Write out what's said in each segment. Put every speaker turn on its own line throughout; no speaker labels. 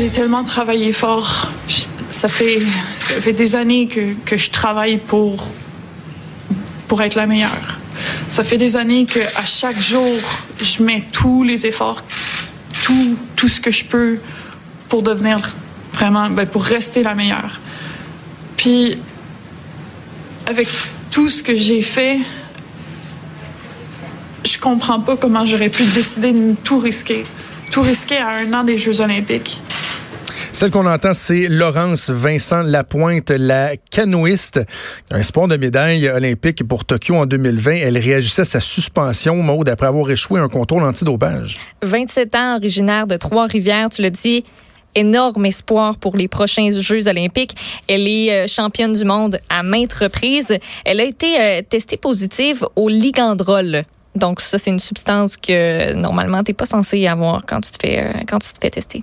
j'ai tellement travaillé fort. Ça fait, des années que, que je travaille pour, pour être la meilleure. Ça fait des années que à chaque jour, je mets tous les efforts, tout, tout ce que je peux pour devenir vraiment, ben, pour rester la meilleure. Puis, avec tout ce que j'ai fait, je comprends pas comment j'aurais pu décider de tout risquer. Tout risquer à un an des Jeux olympiques.
Celle qu'on entend, c'est Laurence Vincent Lapointe, la canoïste, un sport de médaille olympique pour Tokyo en 2020. Elle réagissait à sa suspension, Maude, après avoir échoué un contrôle antidopage.
27 ans, originaire de Trois-Rivières, tu le dis, énorme espoir pour les prochains Jeux olympiques. Elle est euh, championne du monde à maintes reprises. Elle a été euh, testée positive au ligandrol. Donc ça, c'est une substance que normalement, tu n'es pas censé avoir quand tu te euh, quand tu te fais tester.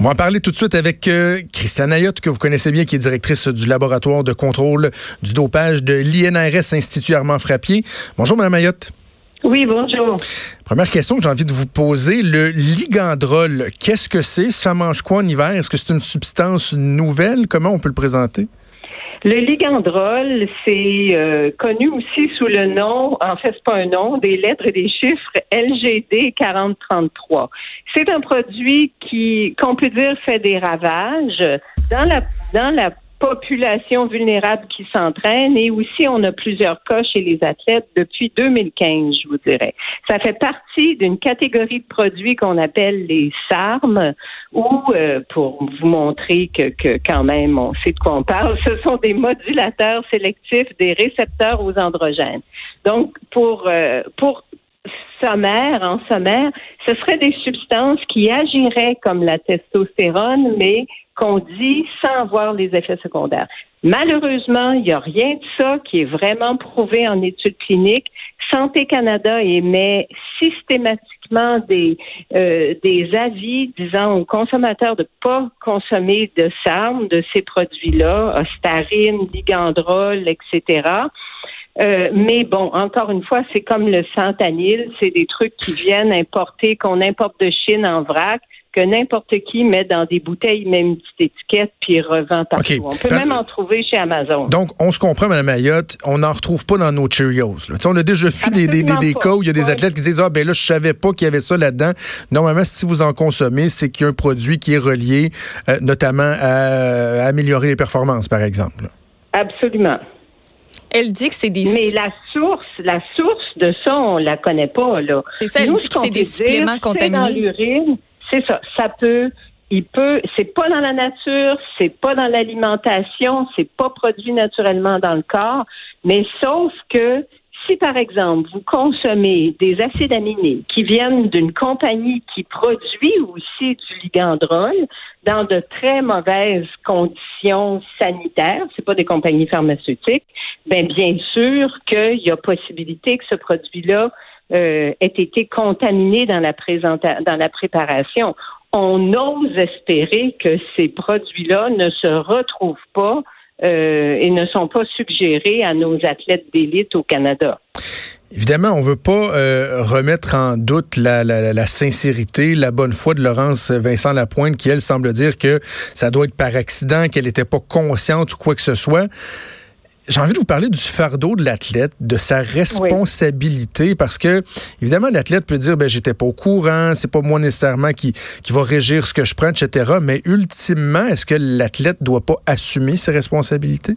On va en parler tout de suite avec euh, Christiane Ayotte, que vous connaissez bien, qui est directrice du laboratoire de contrôle du dopage de l'INRS Institut Armand Frappier. Bonjour, Mme Ayotte.
Oui, bonjour.
Première question que j'ai envie de vous poser, le ligandrol, qu'est-ce que c'est? Ça mange quoi en hiver? Est-ce que c'est une substance nouvelle? Comment on peut le présenter?
Le ligandrol, c'est euh, connu aussi sous le nom, en fait, c'est pas un nom, des lettres et des chiffres LGD 4033. C'est un produit qui, qu'on peut dire, fait des ravages dans la dans la population vulnérable qui s'entraîne et aussi on a plusieurs cas chez les athlètes depuis 2015, je vous dirais. Ça fait partie d'une catégorie de produits qu'on appelle les SARM ou euh, pour vous montrer que, que quand même on sait de quoi on parle, ce sont des modulateurs sélectifs des récepteurs aux androgènes. Donc pour euh, pour sommaire, en sommaire, ce seraient des substances qui agiraient comme la testostérone, mais qu'on dit sans voir les effets secondaires. Malheureusement, il n'y a rien de ça qui est vraiment prouvé en études cliniques. Santé Canada émet systématiquement des, euh, des avis disant aux consommateurs de ne pas consommer de SARM, de ces produits-là, ostarine, ligandrol, etc. Euh, mais bon, encore une fois, c'est comme le santanil, c'est des trucs qui viennent importer, qu'on importe de Chine en vrac que n'importe qui met dans des bouteilles, même une petite étiquette, puis revend partout. On peut même en trouver chez Amazon.
Donc, on se comprend, Mme Mayotte, on n'en retrouve pas dans nos Cheerios. On a déjà vu des, des, des, cas où il y a des athlètes qui disent Ah, ben là, je savais pas qu'il y avait ça là-dedans. Normalement, si vous en consommez, c'est qu'il y a un produit qui est relié euh, notamment à, améliorer les performances, par exemple.
Absolument.
Elle dit que c'est des.
Mais la source, la source de ça, on la connaît pas là.
C'est ça. Elle dit que c'est des suppléments contaminés.
C'est ça. Ça peut, il peut, c'est pas dans la nature, c'est pas dans l'alimentation, c'est pas produit naturellement dans le corps, mais sauf que si par exemple vous consommez des acides aminés qui viennent d'une compagnie qui produit aussi du ligandrol dans de très mauvaises conditions sanitaires, c'est pas des compagnies pharmaceutiques, ben bien sûr qu'il y a possibilité que ce produit-là euh, ait été contaminé dans la, dans la préparation. On ose espérer que ces produits-là ne se retrouvent pas euh, et ne sont pas suggérés à nos athlètes d'élite au Canada.
Évidemment, on veut pas euh, remettre en doute la, sincérité, la bonne foi de Laurence Vincent Lapointe, qui elle semble dire que ça doit être par accident, qu'elle n'était pas consciente ou quoi que ce soit j'ai envie de vous parler du fardeau de l'athlète, de sa responsabilité, parce que évidemment l'athlète peut dire ben j'étais pas au courant, c'est pas moi nécessairement qui qui va régir ce que je prends, etc. Mais ultimement, est-ce que l'athlète doit pas assumer ses responsabilités?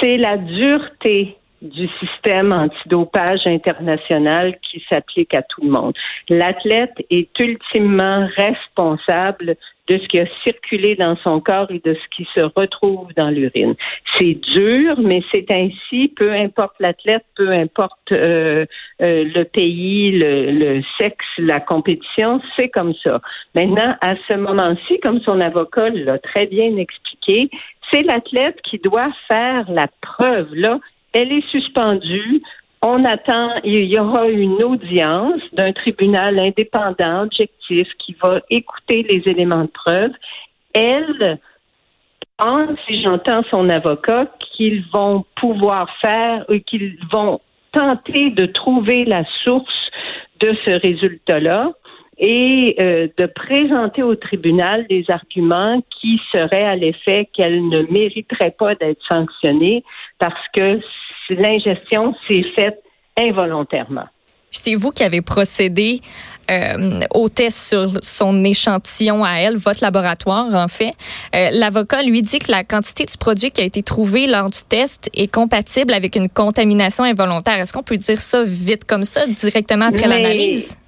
C'est la dureté du système antidopage international qui s'applique à tout le monde. L'athlète est ultimement responsable de ce qui a circulé dans son corps et de ce qui se retrouve dans l'urine. C'est dur, mais c'est ainsi, peu importe l'athlète, peu importe euh, euh, le pays, le, le, sexe, la compétition, c'est comme ça. Maintenant, à ce moment-ci, comme son avocat l'a très bien expliqué, c'est l'athlète qui doit faire la preuve. Là, elle est suspendue. On attend, il y aura une audience d'un tribunal indépendant, objectif, qui va écouter les éléments de preuve. Elle pense, si j'entends son avocat, qu'ils vont pouvoir faire, euh, qu'ils vont tenter de trouver la source de ce résultat-là et euh, de présenter au tribunal des arguments qui seraient à l'effet qu'elle ne mériterait pas d'être sanctionnée parce que l'ingestion s'est faite involontairement.
C'est vous qui avez procédé euh, au test sur son échantillon à elle, votre laboratoire en fait. Euh, l'avocat lui dit que la quantité du produit qui a été trouvé lors du test est compatible avec une contamination involontaire. Est-ce qu'on peut dire ça vite comme ça, directement après l'analyse?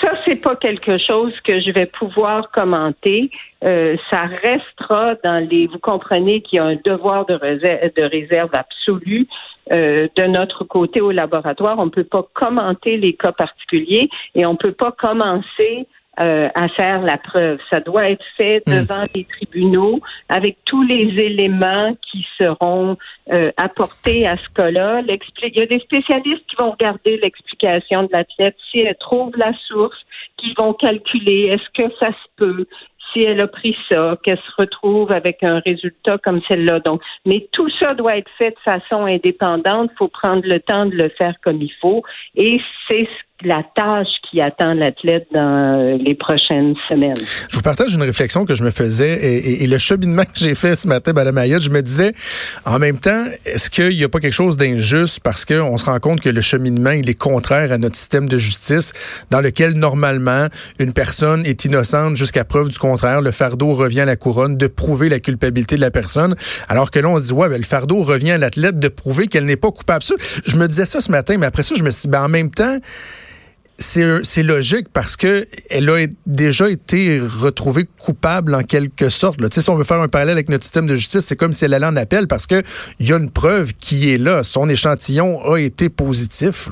Ça, c'est pas quelque chose que je vais pouvoir commenter. Euh, ça restera dans les. Vous comprenez qu'il y a un devoir de réserve, de réserve absolue euh, de notre côté au laboratoire. On ne peut pas commenter les cas particuliers et on ne peut pas commencer euh, à faire la preuve. Ça doit être fait hmm. devant les tribunaux avec tous les éléments qui seront euh, apportés à ce cas-là. Il y a des spécialistes qui vont regarder l'explication de l'athlète, si elle trouve la source, qui vont calculer est-ce que ça se peut, si elle a pris ça, qu'elle se retrouve avec un résultat comme celle-là. Donc, mais tout ça doit être fait de façon indépendante. Il faut prendre le temps de le faire comme il faut. Et c'est ce la tâche qui attend l'athlète dans les prochaines semaines.
Je vous partage une réflexion que je me faisais et, le cheminement que j'ai fait ce matin, Mme Mayotte, je me disais, en même temps, est-ce qu'il n'y a pas quelque chose d'injuste parce qu'on se rend compte que le cheminement, il est contraire à notre système de justice dans lequel, normalement, une personne est innocente jusqu'à preuve du contraire. Le fardeau revient à la couronne de prouver la culpabilité de la personne. Alors que là, on se dit, ouais, ben, le fardeau revient à l'athlète de prouver qu'elle n'est pas coupable. je me disais ça ce matin, mais après ça, je me suis dit, ben, en même temps, c'est logique parce que elle a déjà été retrouvée coupable en quelque sorte. Là. Si on veut faire un parallèle avec notre système de justice, c'est comme si elle allait en appel parce qu'il y a une preuve qui est là. Son échantillon a été positif.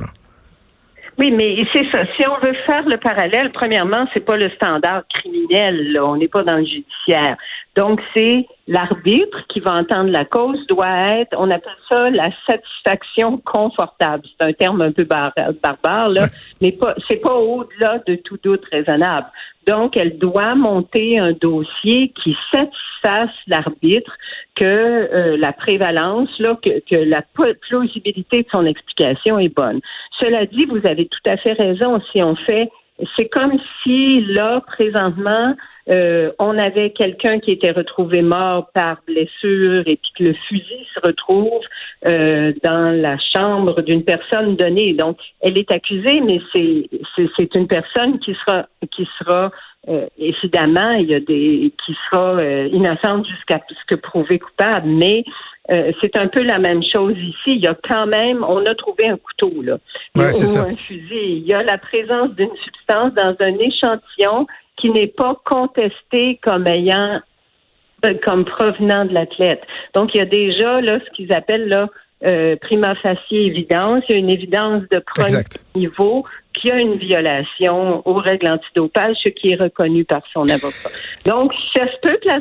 Oui, mais c'est ça. Si on veut faire le parallèle, premièrement, c'est pas le standard criminel. On n'est pas dans le judiciaire. Donc, c'est l'arbitre qui va entendre la cause doit être, on appelle ça la satisfaction confortable. C'est un terme un peu barbare, là, mais pas, c'est pas au-delà de tout doute raisonnable. Donc, elle doit monter un dossier qui satisfasse l'arbitre que euh, la prévalence, là, que, que, la plausibilité de son explication est bonne. Cela dit, vous avez tout à fait raison. Si on fait, c'est comme si là, présentement, euh, on avait quelqu'un qui était retrouvé mort par blessure et puis que le fusil se retrouve euh, dans la chambre d'une personne donnée. Donc, elle est accusée, mais c'est c'est une personne qui sera qui sera euh, évidemment il y a des qui sera innocente jusqu'à ce que prouvé coupable, mais c'est un peu la même chose ici. Il y a quand même, on a trouvé un couteau là,
ou un
fusil. Il y a la présence d'une substance dans un échantillon qui n'est pas contesté comme ayant euh, comme provenant de l'athlète. Donc, il y a déjà là ce qu'ils appellent là euh, prima facie évidence. Il y a une évidence de premier niveau qu'il y a une violation aux règles antidopage, ce qui est reconnu par son avocat. Donc, ça se peut que la,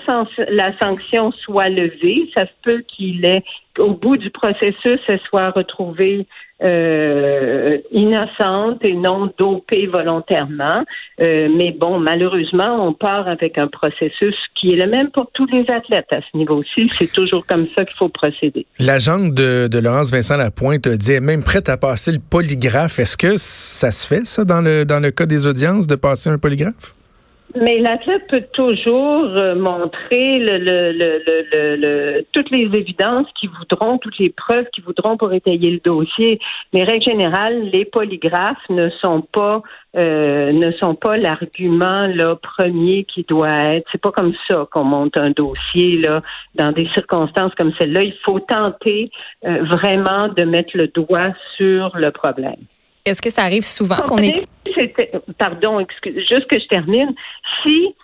la sanction soit levée, ça se peut qu'il ait, au bout du processus, elle soit retrouvée euh, innocente et non dopée volontairement. Euh, mais bon, malheureusement, on part avec un processus qui est le même pour tous les athlètes à ce niveau-ci. C'est toujours comme ça qu'il faut procéder.
L'agente de, de Laurence Vincent Lapointe dit même prête à passer le polygraphe. Est-ce que ça se fait, ça, dans le, dans le cas des audiences, de passer un polygraphe?
Mais l'athlète peut toujours euh, montrer le, le, le, le, toutes les évidences qui voudront, toutes les preuves qui voudront pour étayer le dossier. Mais règle générale, les polygraphes ne sont pas euh, ne sont pas l'argument là premier qui doit être. C'est pas comme ça qu'on monte un dossier là dans des circonstances comme celle-là. Il faut tenter euh, vraiment de mettre le doigt sur le problème.
Est-ce que ça arrive souvent qu'on est
pardon, excuse, juste que je termine. Si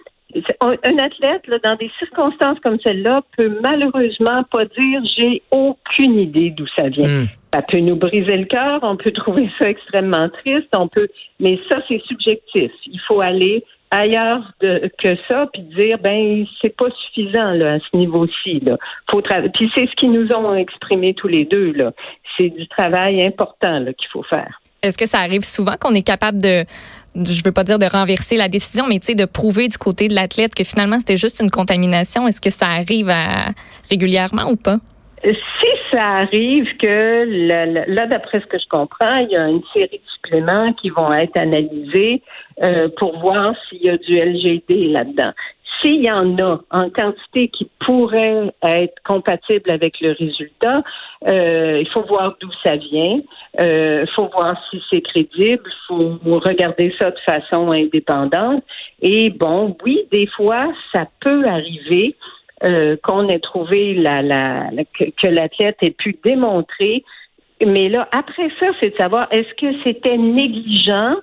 un athlète, là, dans des circonstances comme celle-là, peut malheureusement pas dire j'ai aucune idée d'où ça vient. Hmm. Ça peut nous briser le cœur, on peut trouver ça extrêmement triste, on peut, mais ça c'est subjectif. Il faut aller ailleurs que ça, puis dire ben c'est pas suffisant là, à ce niveau-ci. Là. Faut puis c'est ce qu'ils nous ont exprimé tous les deux là. C'est du travail important qu'il faut faire.
Est-ce que ça arrive souvent qu'on est capable de, je veux pas dire de renverser la décision, mais de prouver du côté de l'athlète que finalement c'était juste une contamination? Est-ce que ça arrive régulièrement ou pas?
Si ça arrive que là, d'après ce que je comprends, il y a une série de suppléments qui vont être analysés euh, pour voir s'il y a du LGD là-dedans. S'il y en a en quantité qui pourrait être compatible avec le résultat, euh, il faut voir d'où ça vient. Il euh, faut voir si c'est crédible. Il faut regarder ça de façon indépendante. Et bon, oui, des fois, ça peut arriver euh, qu'on ait trouvé la, la, que, l'athlète ait pu démontrer. Mais là, après ça, c'est de savoir est-ce que c'était négligent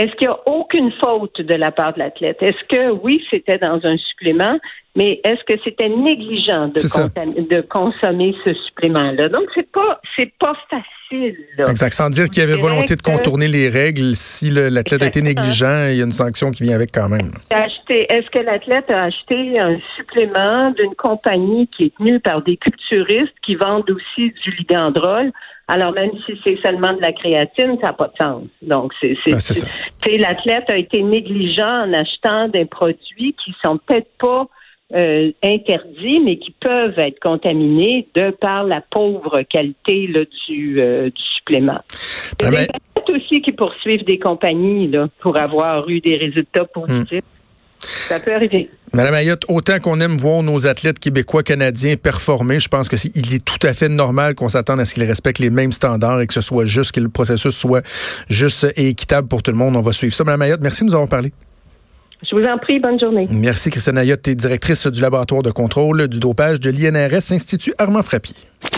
est-ce qu'il n'y a aucune faute de la part de l'athlète? Est-ce que oui, c'était dans un supplément, mais est-ce que c'était négligent de, de, consommer ce supplément-là? Donc, c'est pas c'est pas facile.
Exact. Sans dire qu'il y avait volonté de contourner les règles, si l'athlète a été négligent, il y a une sanction qui vient avec quand même.
Est-ce que l'athlète a acheté un supplément d'une compagnie qui est tenue par des culturistes qui vendent aussi du ligandrol? Alors, même si c'est seulement de la créatine, ça n'a pas de sens. Donc, c'est, c'est, ben, l'athlète a été négligent en achetant des produits qui sont peut-être pas euh, interdits, mais qui peuvent être contaminés de par la pauvre qualité là, du, euh, du supplément. Il y a ben, des aussi qui poursuivent des compagnies là, pour avoir eu des résultats positifs. Ça peut arriver.
Madame Ayotte, autant qu'on aime voir nos athlètes québécois, canadiens performer, je pense que est, il est tout à fait normal qu'on s'attende à ce qu'ils respectent les mêmes standards et que ce soit juste, que le processus soit juste et équitable pour tout le monde. On va suivre ça. Madame Ayotte, merci de nous avoir parlé.
Je vous en prie, bonne journée.
Merci, Christiane Ayotte, directrice du laboratoire de contrôle du dopage de l'INRS, Institut Armand Frappier.